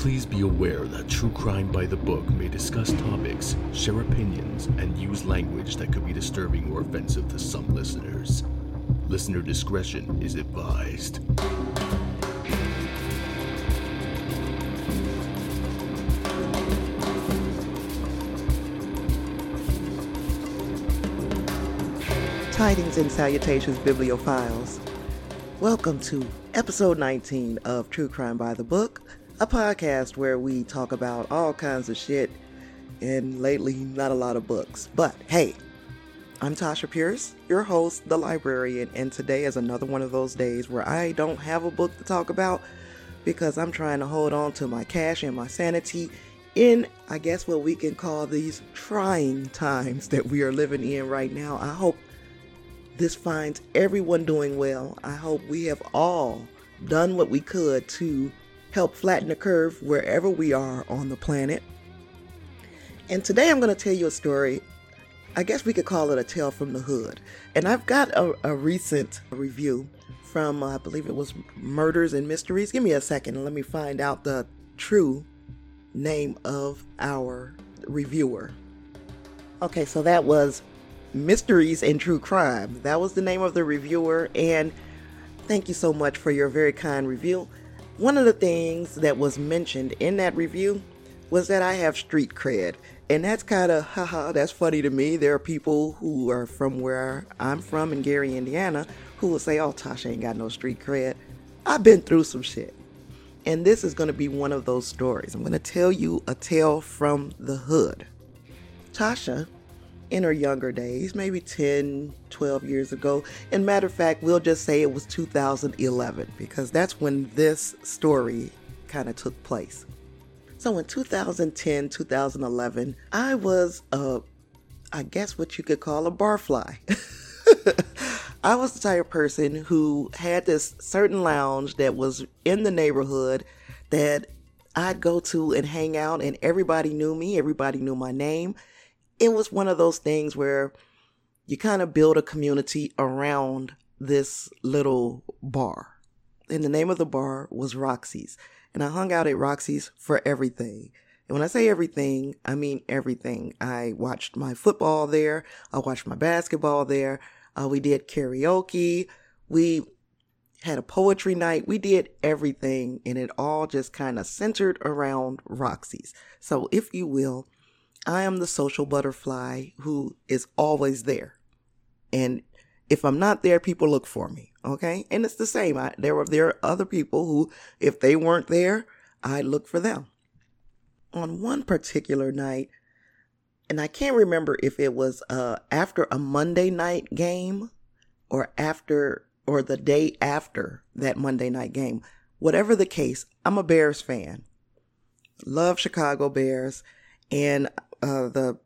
Please be aware that True Crime by the Book may discuss topics, share opinions, and use language that could be disturbing or offensive to some listeners. Listener discretion is advised. Tidings and salutations, bibliophiles. Welcome to episode 19 of True Crime by the Book, a podcast where we talk about all kinds of shit and lately not a lot of books. But hey, I'm Tasha Pierce, your host, the librarian, and today is another one of those days where I don't have a book to talk about because I'm trying to hold on to my cash and my sanity in, I guess, what we can call these trying times that we are living in right now. I hope this finds everyone doing well. I hope we have all done what we could to help flatten the curve wherever we are on the planet. And today I'm going to tell you a story. I guess we could call it a tale from the hood. And I've got a, a recent review from, uh, I believe it was Murders and Mysteries. Give me a second and let me find out the true name of our reviewer. Okay, so that was Mysteries and True Crime. That was the name of the reviewer, and thank you so much for your very kind review. One of the things that was mentioned in that review was that I have street cred. And that's kind of, haha, that's funny to me. There are people who are from where I'm from in Gary, Indiana, who will say, oh, Tasha ain't got no street cred. I've been through some shit. And this is going to be one of those stories. I'm going to tell you a tale from the hood. Tasha in her younger days, maybe 10, 12 years ago. And matter of fact, we'll just say it was 2011 because that's when this story kind of took place. So in 2010, 2011, I was a, I guess what you could call a barfly. I was the type of person who had this certain lounge that was in the neighborhood that I'd go to and hang out, and everybody knew me, everybody knew my name it was one of those things where you kind of build a community around this little bar. And the name of the bar was Roxy's. And I hung out at Roxy's for everything. And when I say everything, I mean everything. I watched my football there. I watched my basketball there. Uh, we did karaoke. We had a poetry night. We did everything and it all just kind of centered around Roxy's. So if you will, I am the social butterfly who is always there. And if I'm not there, people look for me. Okay. And it's the same. I, there were, there are other people who, if they weren't there, I look for them. On one particular night, and I can't remember if it was uh, after a Monday night game or after or the day after that Monday night game. Whatever the case, I'm a Bears fan. Love Chicago Bears. And uh, the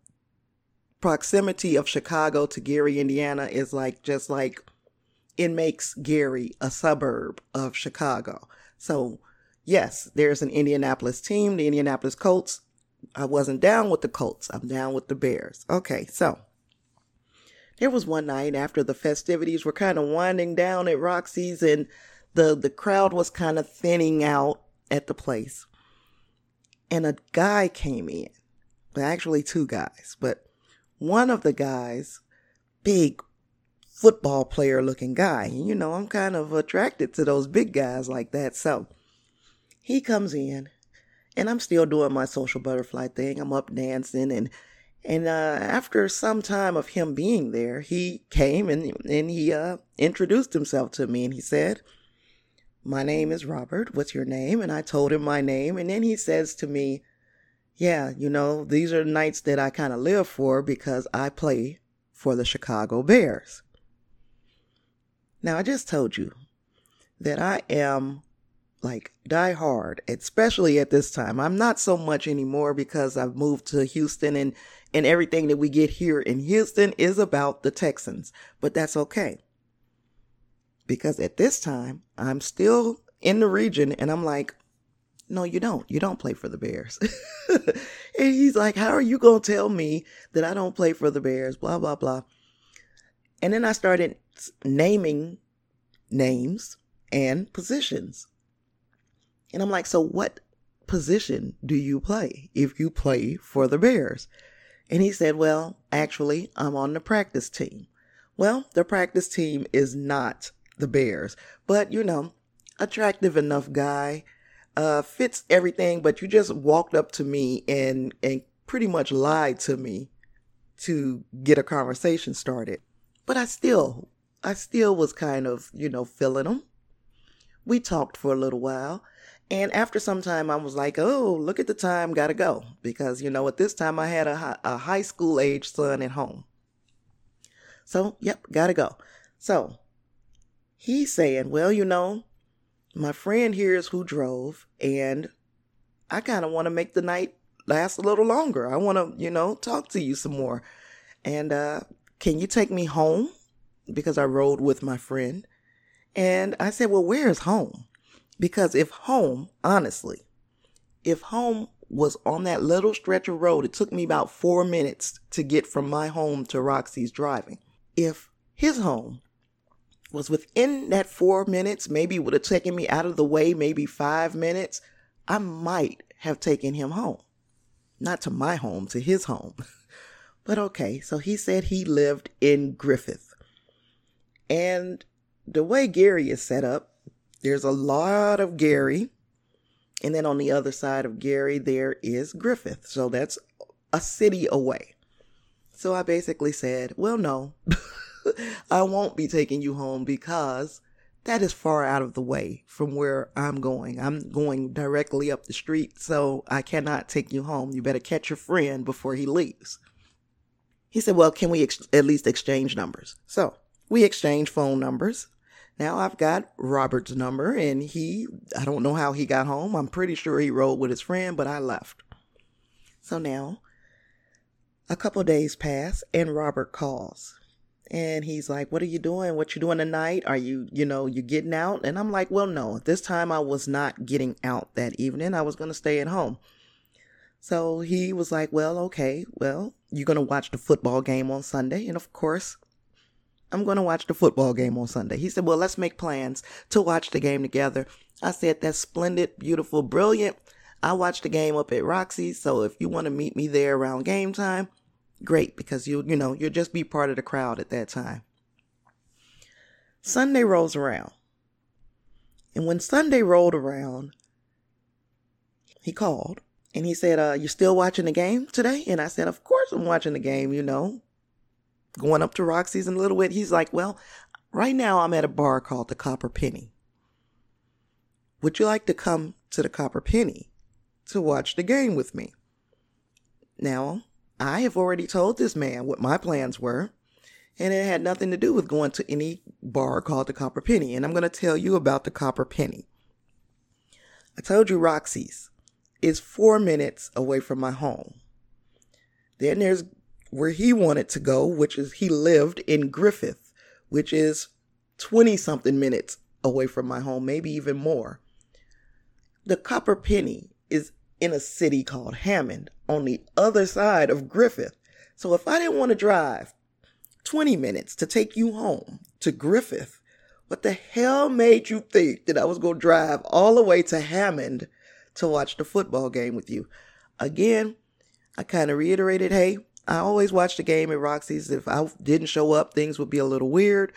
proximity of Chicago to Gary, Indiana is like just like it makes Gary a suburb of Chicago. So, yes, there's an Indianapolis team, the Indianapolis Colts. I wasn't down with the Colts. I'm down with the Bears. Okay, so there was one night after the festivities were kind of winding down at Roxy's and the the crowd was kind of thinning out at the place. And a guy came in actually two guys, but one of the guys, big football player looking guy. You know, I'm kind of attracted to those big guys like that. So he comes in and I'm still doing my social butterfly thing. I'm up dancing and and uh, after some time of him being there, he came and and he uh, introduced himself to me and he said, "My name is Robert. What's your name?" And I told him my name, and then he says to me, yeah, you know, these are nights that I kind of live for because I play for the Chicago Bears. Now, I just told you that I am like die hard, especially at this time. I'm not so much anymore because I've moved to Houston and, and everything that we get here in Houston is about the Texans, but that's okay. Because at this time, I'm still in the region and I'm like, no, you don't. You don't play for the Bears. and he's like, How are you going to tell me that I don't play for the Bears? Blah, blah, blah. And then I started naming names and positions. And I'm like, So what position do you play if you play for the Bears? And he said, Well, actually, I'm on the practice team. Well, the practice team is not the Bears, but you know, attractive enough guy, uh, fits everything, but you just walked up to me and, and pretty much lied to me to get a conversation started. But I still, I still was kind of, you know, feeling him. We talked for a little while. And after some time, I was like, oh, look at the time, gotta go. Because, you know, at this time, I had a, a high school age son at home. So, yep, gotta go. So, he's saying, well, you know, my friend here is who drove, and I kind of want to make the night last a little longer. I want to, you know, talk to you some more. And uh, can you take me home? Because I rode with my friend. And I said, well, where is home? Because if home, honestly, if home was on that little stretch of road, it took me about four minutes to get from my home to Roxy's driving. If his home was within that four minutes, maybe would have taken me out of the way, maybe five minutes, I might have taken him home. Not to my home, to his home. but okay, so he said he lived in Griffith. And the way Gary is set up, there's a lot of Gary. And then on the other side of Gary, there is Griffith. So that's a city away. So I basically said, well, no, I won't be taking you home because that is far out of the way from where I'm going. I'm going directly up the street, so I cannot take you home. You better catch your friend before he leaves. He said, Well, can we ex- at least exchange numbers? So we exchange phone numbers. Now I've got Robert's number, and he, I don't know how he got home. I'm pretty sure he rode with his friend, but I left. So now a couple days pass, and Robert calls and he's like what are you doing? What you doing tonight? Are you you know you getting out? And i'm like well no this time i was not getting out that evening. I was going to stay at home. So he was like well okay well you're going to watch the football game on sunday. And of course i'm going to watch the football game on sunday. He said well let's make plans to watch the game together. I said that's splendid beautiful brilliant. I watched the game up at roxy so if you want to meet me there around game time great because you you know you'll just be part of the crowd at that time. Sunday rolls around. And when Sunday rolled around, he called and he said, uh, you still watching the game today? And I said, Of course I'm watching the game, you know. Going up to Roxy's in a little bit. He's like, Well, right now I'm at a bar called the Copper Penny. Would you like to come to the Copper Penny to watch the game with me? Now, I have already told this man what my plans were, and it had nothing to do with going to any bar called the Copper Penny. And I'm going to tell you about the Copper Penny. I told you Roxy's is four minutes away from my home. Then there's where he wanted to go, which is he lived in Griffith, which is 20 something minutes away from my home, maybe even more. The Copper Penny is in a city called Hammond on the other side of Griffith. So if I didn't want to drive 20 minutes to take you home to Griffith, what the hell made you think that I was going to drive all the way to Hammond to watch the football game with you? Again, I kind of reiterated, hey, I always watch the game at Roxy's. If I didn't show up, things would be a little weird.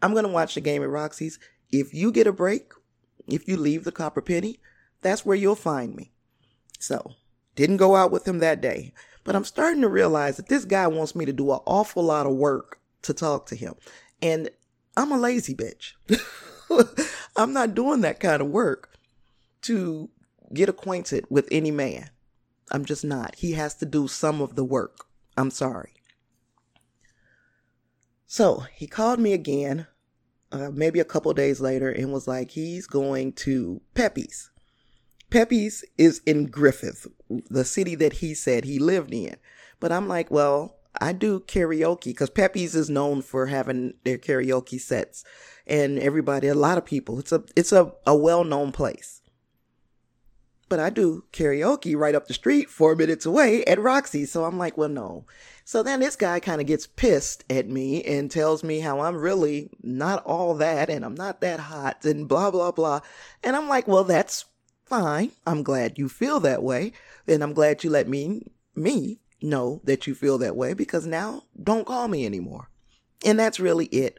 I'm going to watch the game at Roxy's. If you get a break, if you leave the Copper Penny, that's where you'll find me. So, didn't go out with him that day. But I'm starting to realize that this guy wants me to do an awful lot of work to talk to him. And I'm a lazy bitch. I'm not doing that kind of work to get acquainted with any man. I'm just not. He has to do some of the work. I'm sorry. So he called me again, uh, maybe a couple days later, and was like, he's going to Pepe's. Pepe's is in Griffith, the city that he said he lived in. But I'm like, well, I do karaoke because Pepe's is known for having their karaoke sets and everybody, a lot of people. It's a it's a, a well known place. But I do karaoke right up the street, four minutes away at Roxy. So I'm like, well, no. So then this guy kind of gets pissed at me and tells me how I'm really not all that and I'm not that hot and blah, blah, blah. And I'm like, well, that's fine. I'm glad you feel that way. And I'm glad you let me, me know that you feel that way because now don't call me anymore. And that's really it.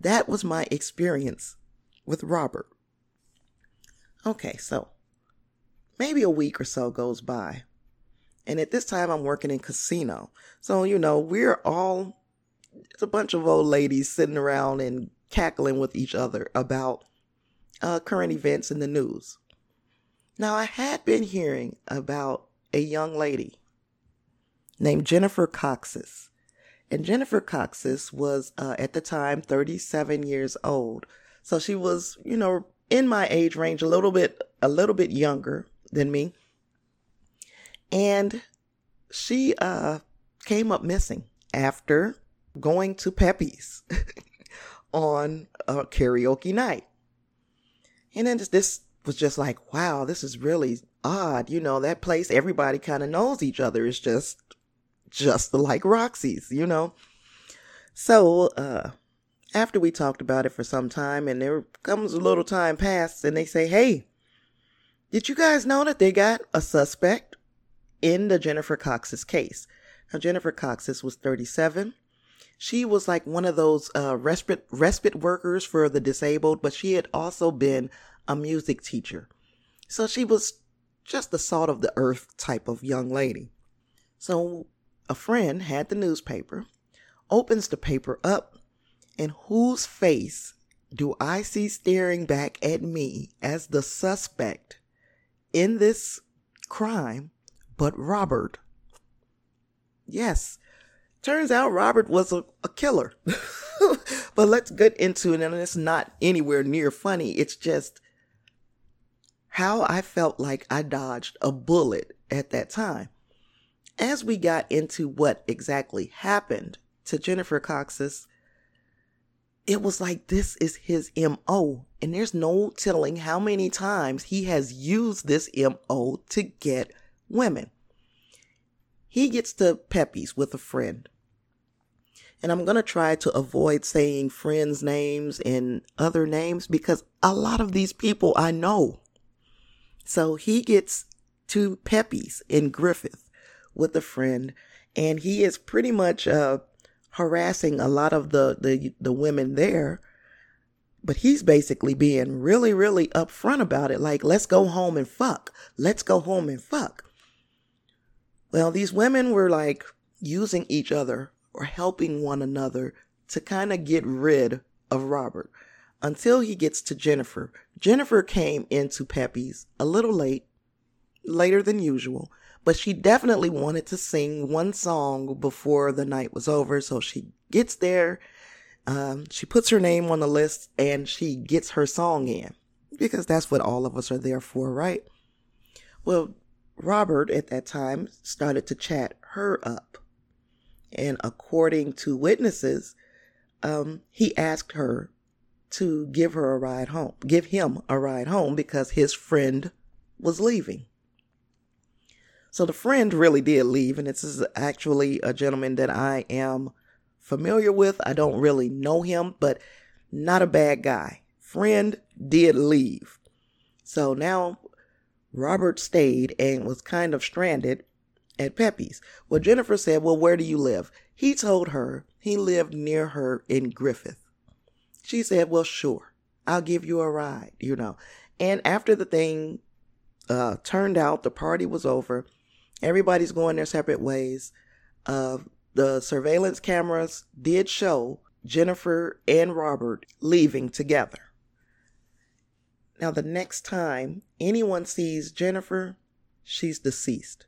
That was my experience with Robert. Okay, so maybe a week or so goes by. And at this time, I'm working in casino. So, you know, we're all, it's a bunch of old ladies sitting around and cackling with each other about uh, current events in the news. Now, I had been hearing about a young lady named Jennifer Coxis. And Jennifer Coxis was uh, at the time 37 years old. So she was, you know, in my age range, a little bit, a little bit younger than me. And she uh, came up missing after going to Pepe's on a karaoke night. And then this was just like, wow, this is really odd. You know, that place, everybody kind of knows each other. It's just, just like Roxy's, you know? So, uh, after we talked about it for some time and there comes a little time past and they say, Hey, did you guys know that they got a suspect in the Jennifer Cox's case? Now, Jennifer Cox's was 37. She was like one of those uh, respite respite workers for the disabled, but she had also been a music teacher. So she was just the salt of the earth type of young lady. So a friend had the newspaper, opens the paper up, and whose face do I see staring back at me as the suspect in this crime but Robert? Yes, turns out Robert was a, a killer. but let's get into it, and it's not anywhere near funny. It's just how I felt like I dodged a bullet at that time. As we got into what exactly happened to Jennifer Cox's, it was like this is his MO, and there's no telling how many times he has used this MO to get women. He gets to Pepe's with a friend. And I'm going to try to avoid saying friends' names and other names because a lot of these people I know. So he gets to Pepe's in Griffith with a friend, and he is pretty much uh, harassing a lot of the, the the women there. But he's basically being really, really upfront about it. Like, let's go home and fuck. Let's go home and fuck. Well, these women were like using each other or helping one another to kind of get rid of Robert until he gets to Jennifer. Jennifer came into Pepe's a little late, later than usual, but she definitely wanted to sing one song before the night was over. So she gets there, um, she puts her name on the list, and she gets her song in because that's what all of us are there for, right? Well, Robert at that time started to chat her up. And according to witnesses, um, he asked her to give her a ride home, give him a ride home because his friend was leaving. So the friend really did leave, and this is actually a gentleman that I am familiar with. I don't really know him, but not a bad guy. Friend did leave. So now Robert stayed and was kind of stranded at Pepe's. Well, Jennifer said, Well, where do you live? He told her he lived near her in Griffith. She said, Well, sure, I'll give you a ride, you know. And after the thing uh, turned out, the party was over, everybody's going their separate ways. Uh, the surveillance cameras did show Jennifer and Robert leaving together. Now, the next time anyone sees Jennifer, she's deceased.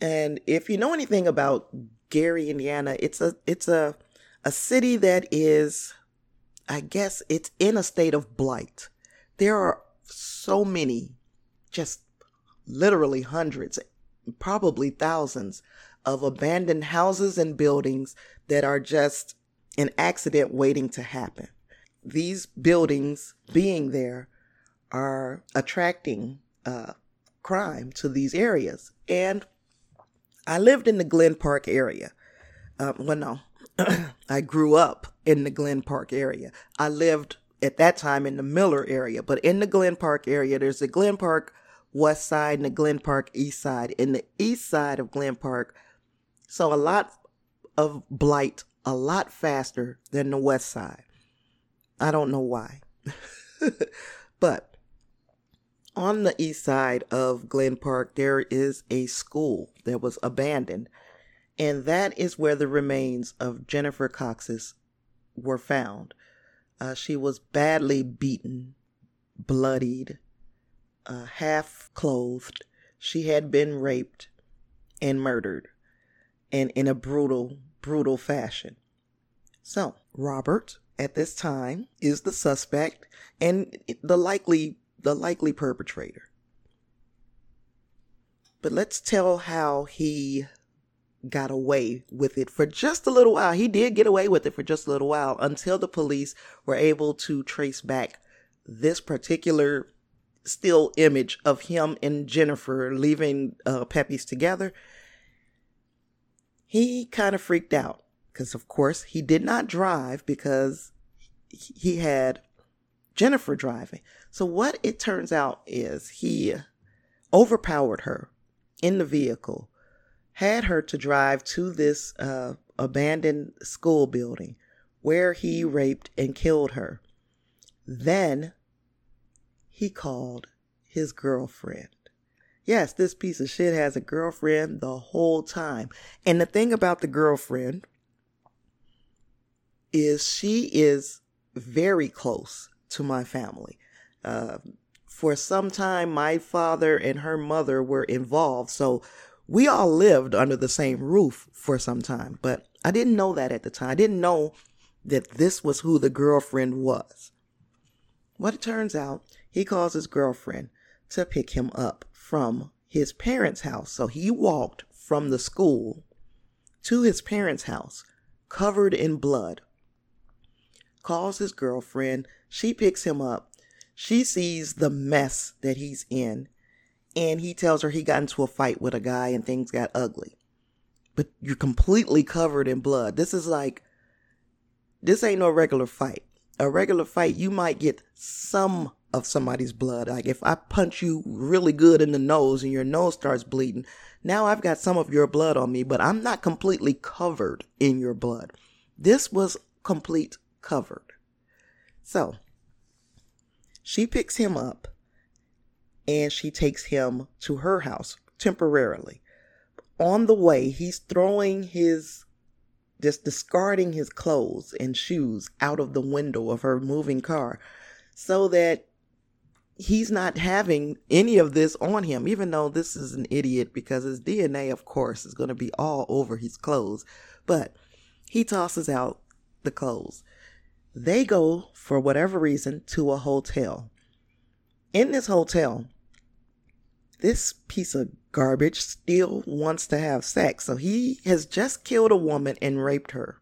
And if you know anything about Gary, Indiana, it's a it's a a city that is I guess it's in a state of blight. There are so many, just literally hundreds, probably thousands of abandoned houses and buildings that are just an accident waiting to happen. These buildings being there are attracting uh, crime to these areas. And I lived in the Glen Park area. Um, well, no, I grew up in the Glen Park area. I lived at that time in the Miller area, but in the Glen Park area, there's the Glen Park west side and the Glen Park east side. In the east side of Glen Park, so a lot of blight, a lot faster than the west side. I don't know why. but on the east side of Glen Park, there is a school that was abandoned, and that is where the remains of Jennifer Cox's were found. Uh, she was badly beaten, bloodied, uh, half clothed. She had been raped and murdered, and in a brutal, brutal fashion. So, Robert, at this time, is the suspect and the likely the likely perpetrator. But let's tell how he got away with it for just a little while. He did get away with it for just a little while until the police were able to trace back this particular still image of him and Jennifer leaving uh, Pepe's together. He kind of freaked out because, of course, he did not drive because he had Jennifer driving. So, what it turns out is he overpowered her in the vehicle, had her to drive to this uh, abandoned school building where he raped and killed her. Then he called his girlfriend. Yes, this piece of shit has a girlfriend the whole time. And the thing about the girlfriend is she is very close to my family. For some time, my father and her mother were involved. So we all lived under the same roof for some time. But I didn't know that at the time. I didn't know that this was who the girlfriend was. What it turns out he calls his girlfriend to pick him up from his parents' house. So he walked from the school to his parents' house, covered in blood. Calls his girlfriend. She picks him up. She sees the mess that he's in. And he tells her he got into a fight with a guy and things got ugly. But you're completely covered in blood. This is like, this ain't no regular fight. A regular fight, you might get some of somebody's blood. Like if I punch you really good in the nose and your nose starts bleeding, now I've got some of your blood on me, but I'm not completely covered in your blood. This was complete covered. So she picks him up and she takes him to her house temporarily. On the way, he's throwing his, just discarding his clothes and shoes out of the window of her moving car so that he's not having any of this on him, even though this is an idiot because his DNA, of course, is going to be all over his clothes. But he tosses out the clothes. They go, for whatever reason, to a hotel. In this hotel, this piece of garbage still wants to have sex. So he has just killed a woman and raped her.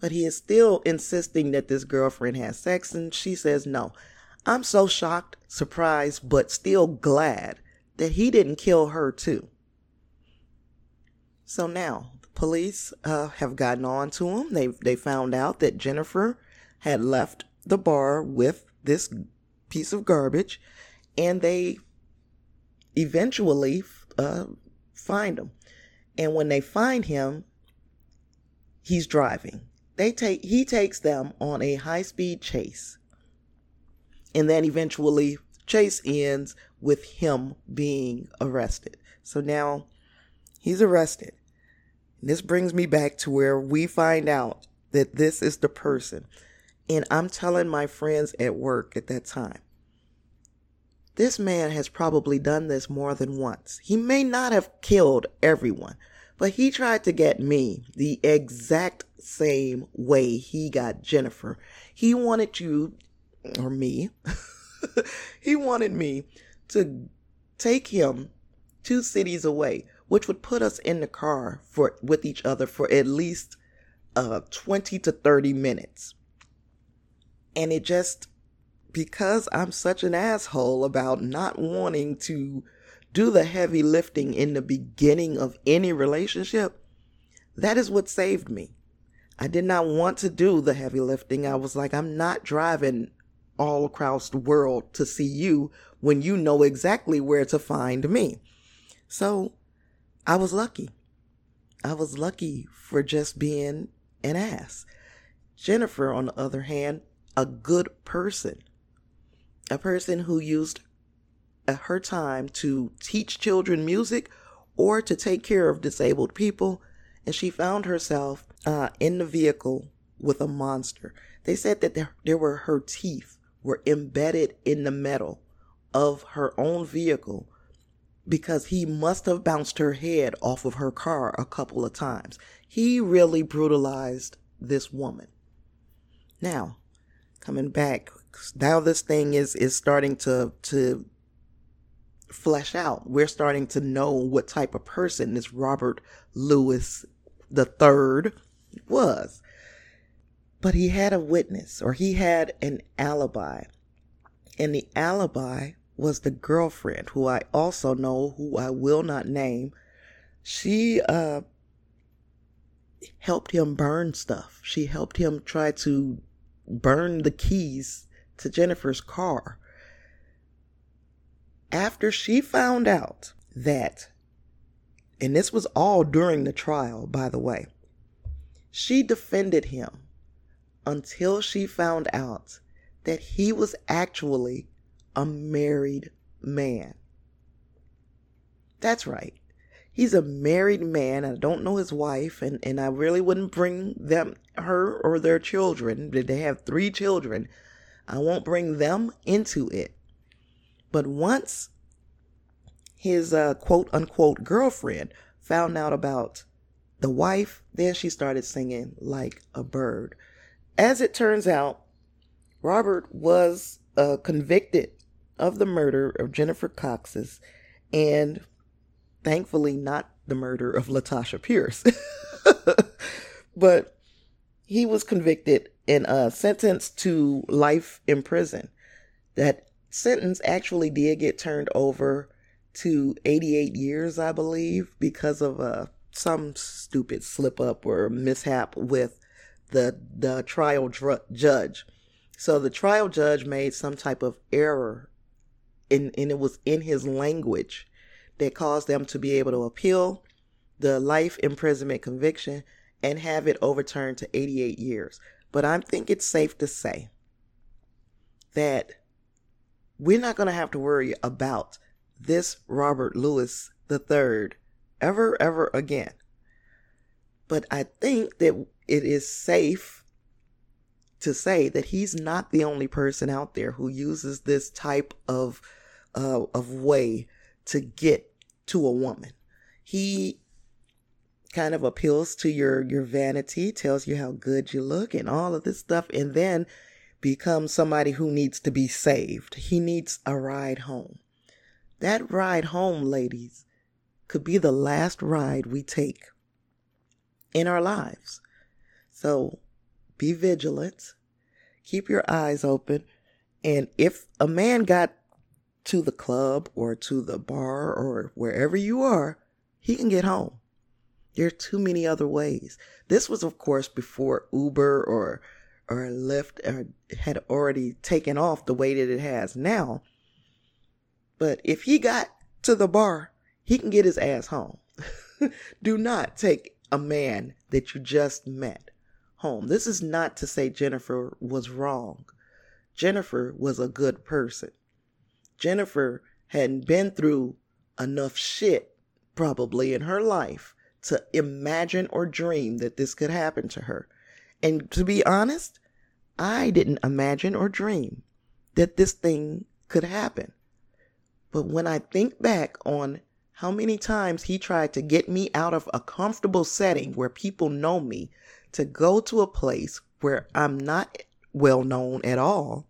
But he is still insisting that this girlfriend has sex, and she says no. I'm so shocked, surprised, but still glad that he didn't kill her too. So now police uh, have gotten on to him. They they found out that Jennifer had left the bar with this piece of garbage, and they eventually uh, find him. And when they find him, he's driving. They take he takes them on a high speed chase and then eventually, chase ends with him being arrested. So now he's arrested. This brings me back to where we find out that this is the person. And I'm telling my friends at work at that time, this man has probably done this more than once. He may not have killed everyone, but he tried to get me the exact same way he got Jennifer. He wanted you or me, he wanted me to take him two cities away, which would put us in the car for with each other for at least uh 20 to 30 minutes. And it just because I'm such an asshole about not wanting to do the heavy lifting in the beginning of any relationship, that is what saved me. I did not want to do the heavy lifting. I was like, I'm not driving all across the world to see you when you know exactly where to find me. So I was lucky. I was lucky for just being an ass. Jennifer, on the other hand, a good person, a person who used uh, her time to teach children music or to take care of disabled people. And she found herself uh, in the vehicle with a monster. They said that there, there were her teeth were embedded in the metal of her own vehicle because he must have bounced her head off of her car a couple of times. He really brutalized this woman. Now, coming back, now this thing is is starting to to flesh out. We're starting to know what type of person this Robert Lewis the third was. But he had a witness or he had an alibi. And the alibi was the girlfriend who I also know who I will not name. She uh helped him burn stuff. She helped him try to burn the keys to Jennifer's car. After she found out that, and this was all during the trial, by the way, she defended him until she found out that he was actually a married man. That's right. He's a married man. I don't know his wife, and, and I really wouldn't bring them, her or their children. Did they have three children. I won't bring them into it. But once his uh, quote unquote girlfriend found out about the wife, then she started singing like a bird. As it turns out, Robert was uh, convicted of the murder of Jennifer Cox's and thankfully not the murder of Latasha Pierce. but he was convicted and uh, sentenced to life in prison. That sentence actually did get turned over to 88 years, I believe, because of uh, some stupid slip up or mishap with the the trial dr- judge. So the trial judge made some type of error, in, and it was in his language that caused them to be able to appeal the life imprisonment conviction and have it overturned to 88 years. But I think it's safe to say that we're not going to have to worry about this Robert Lewis III ever, ever again. But I think that it is safe to say that he's not the only person out there who uses this type of uh, of way to get to a woman. He kind of appeals to your your vanity, tells you how good you look and all of this stuff and then becomes somebody who needs to be saved. He needs a ride home. That ride home, ladies, could be the last ride we take in our lives. So be vigilant, keep your eyes open, and if a man got to the club or to the bar or wherever you are, he can get home. There are too many other ways. This was, of course, before Uber or or Lyft or had already taken off the way that it has now. But if he got to the bar, he can get his ass home. Do not take a man that you just met home. This is not to say Jennifer was wrong. Jennifer was a good person. Jennifer hadn't been through enough shit probably in her life to imagine or dream that this could happen to her. And to be honest, I didn't imagine or dream that this thing could happen. But when I think back on how many times he tried to get me out of a comfortable setting where people know me to go to a place where I'm not well known at all,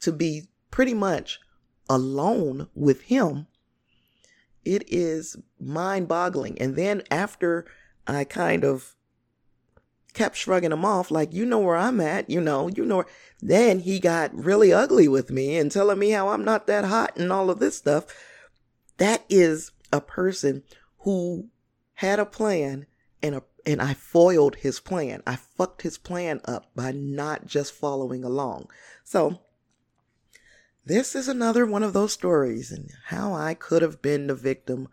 to be pretty much alone with him, it is mind boggling. And then after I kind of kept shrugging him off, like, you know where I'm at, you know, you know. Then he got really ugly with me and telling me how I'm not that hot and all of this stuff. That is a person who had a plan and a and I foiled his plan. I fucked his plan up by not just following along. So, this is another one of those stories and how I could have been the victim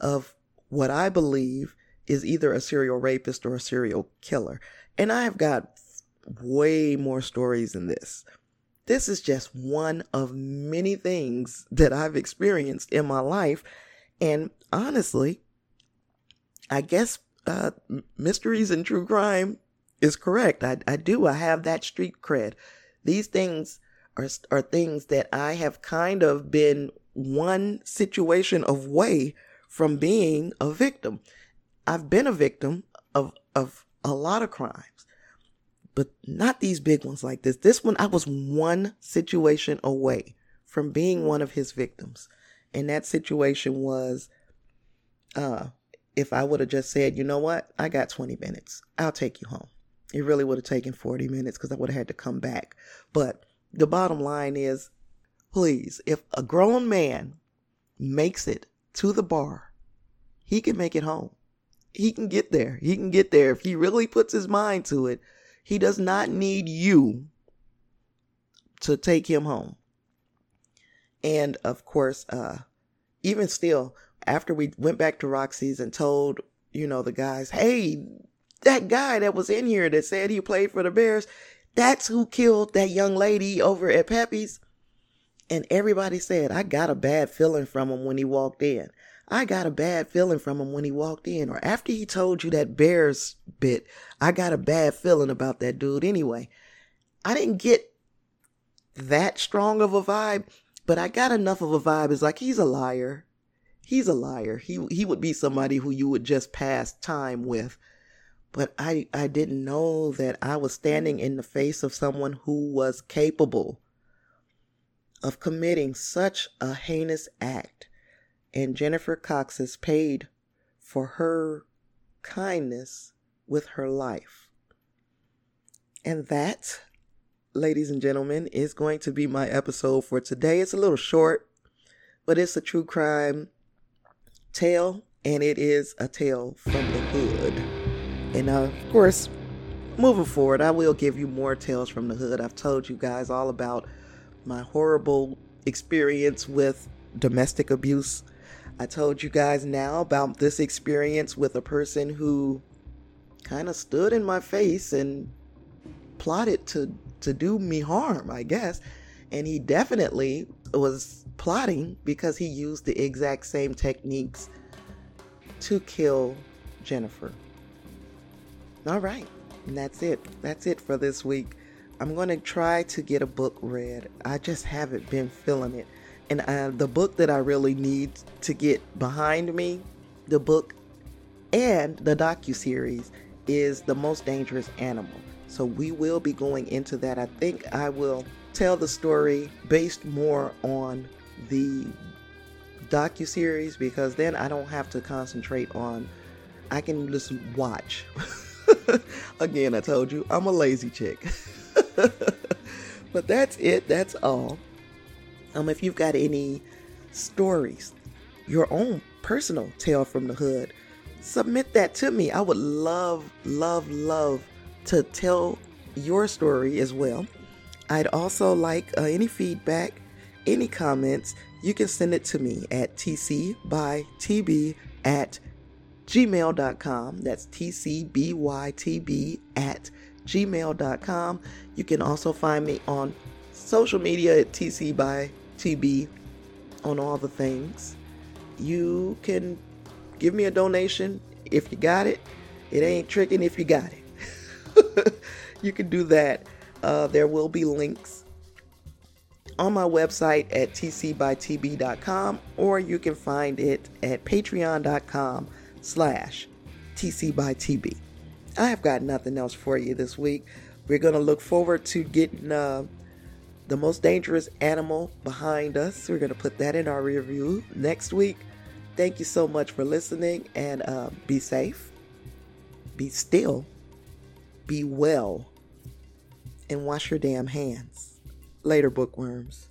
of what I believe is either a serial rapist or a serial killer. And I have got way more stories than this. This is just one of many things that I've experienced in my life. And honestly, I guess uh, mysteries and true crime is correct. I, I do. I have that street cred. These things are, are things that I have kind of been one situation away from being a victim. I've been a victim of, of a lot of crimes, but not these big ones like this. This one, I was one situation away from being one of his victims. And that situation was, uh, if I would have just said, you know what, I got 20 minutes, I'll take you home. It really would have taken 40 minutes because I would have had to come back. But the bottom line is, please, if a grown man makes it to the bar, he can make it home. He can get there. He can get there if he really puts his mind to it. He does not need you to take him home. And of course, uh, even still, after we went back to Roxy's and told, you know, the guys, hey, that guy that was in here that said he played for the Bears, that's who killed that young lady over at Pepe's. And everybody said, I got a bad feeling from him when he walked in. I got a bad feeling from him when he walked in. Or after he told you that Bears bit, I got a bad feeling about that dude anyway. I didn't get that strong of a vibe, but I got enough of a vibe. It's like he's a liar. He's a liar. He he would be somebody who you would just pass time with but I, I didn't know that I was standing in the face of someone who was capable of committing such a heinous act. And Jennifer Cox is paid for her kindness with her life. And that, ladies and gentlemen, is going to be my episode for today. It's a little short, but it's a true crime tale, and it is a tale from the hood. And uh, of course, moving forward, I will give you more tales from the hood. I've told you guys all about my horrible experience with domestic abuse. I told you guys now about this experience with a person who kind of stood in my face and plotted to to do me harm, I guess. And he definitely was plotting because he used the exact same techniques to kill Jennifer. All right. And that's it. That's it for this week. I'm going to try to get a book read. I just haven't been feeling it. And uh, the book that I really need to get behind me, the book and the docu series is The Most Dangerous Animal. So we will be going into that. I think I will tell the story based more on the docu series because then I don't have to concentrate on I can just watch Again, I told you I'm a lazy chick. but that's it. That's all. Um, if you've got any stories, your own personal tale from the hood, submit that to me. I would love, love, love to tell your story as well. I'd also like uh, any feedback, any comments. You can send it to me at tcbytb at gmail.com. That's tcbytb at gmail.com. You can also find me on social media at tcbytb on all the things. You can give me a donation if you got it. It ain't tricking if you got it. you can do that. Uh, there will be links on my website at tcbytb.com or you can find it at patreon.com slash TC by TB. I have got nothing else for you this week. We're going to look forward to getting uh, the most dangerous animal behind us. We're going to put that in our review next week. Thank you so much for listening and uh, be safe, be still, be well, and wash your damn hands. Later, bookworms.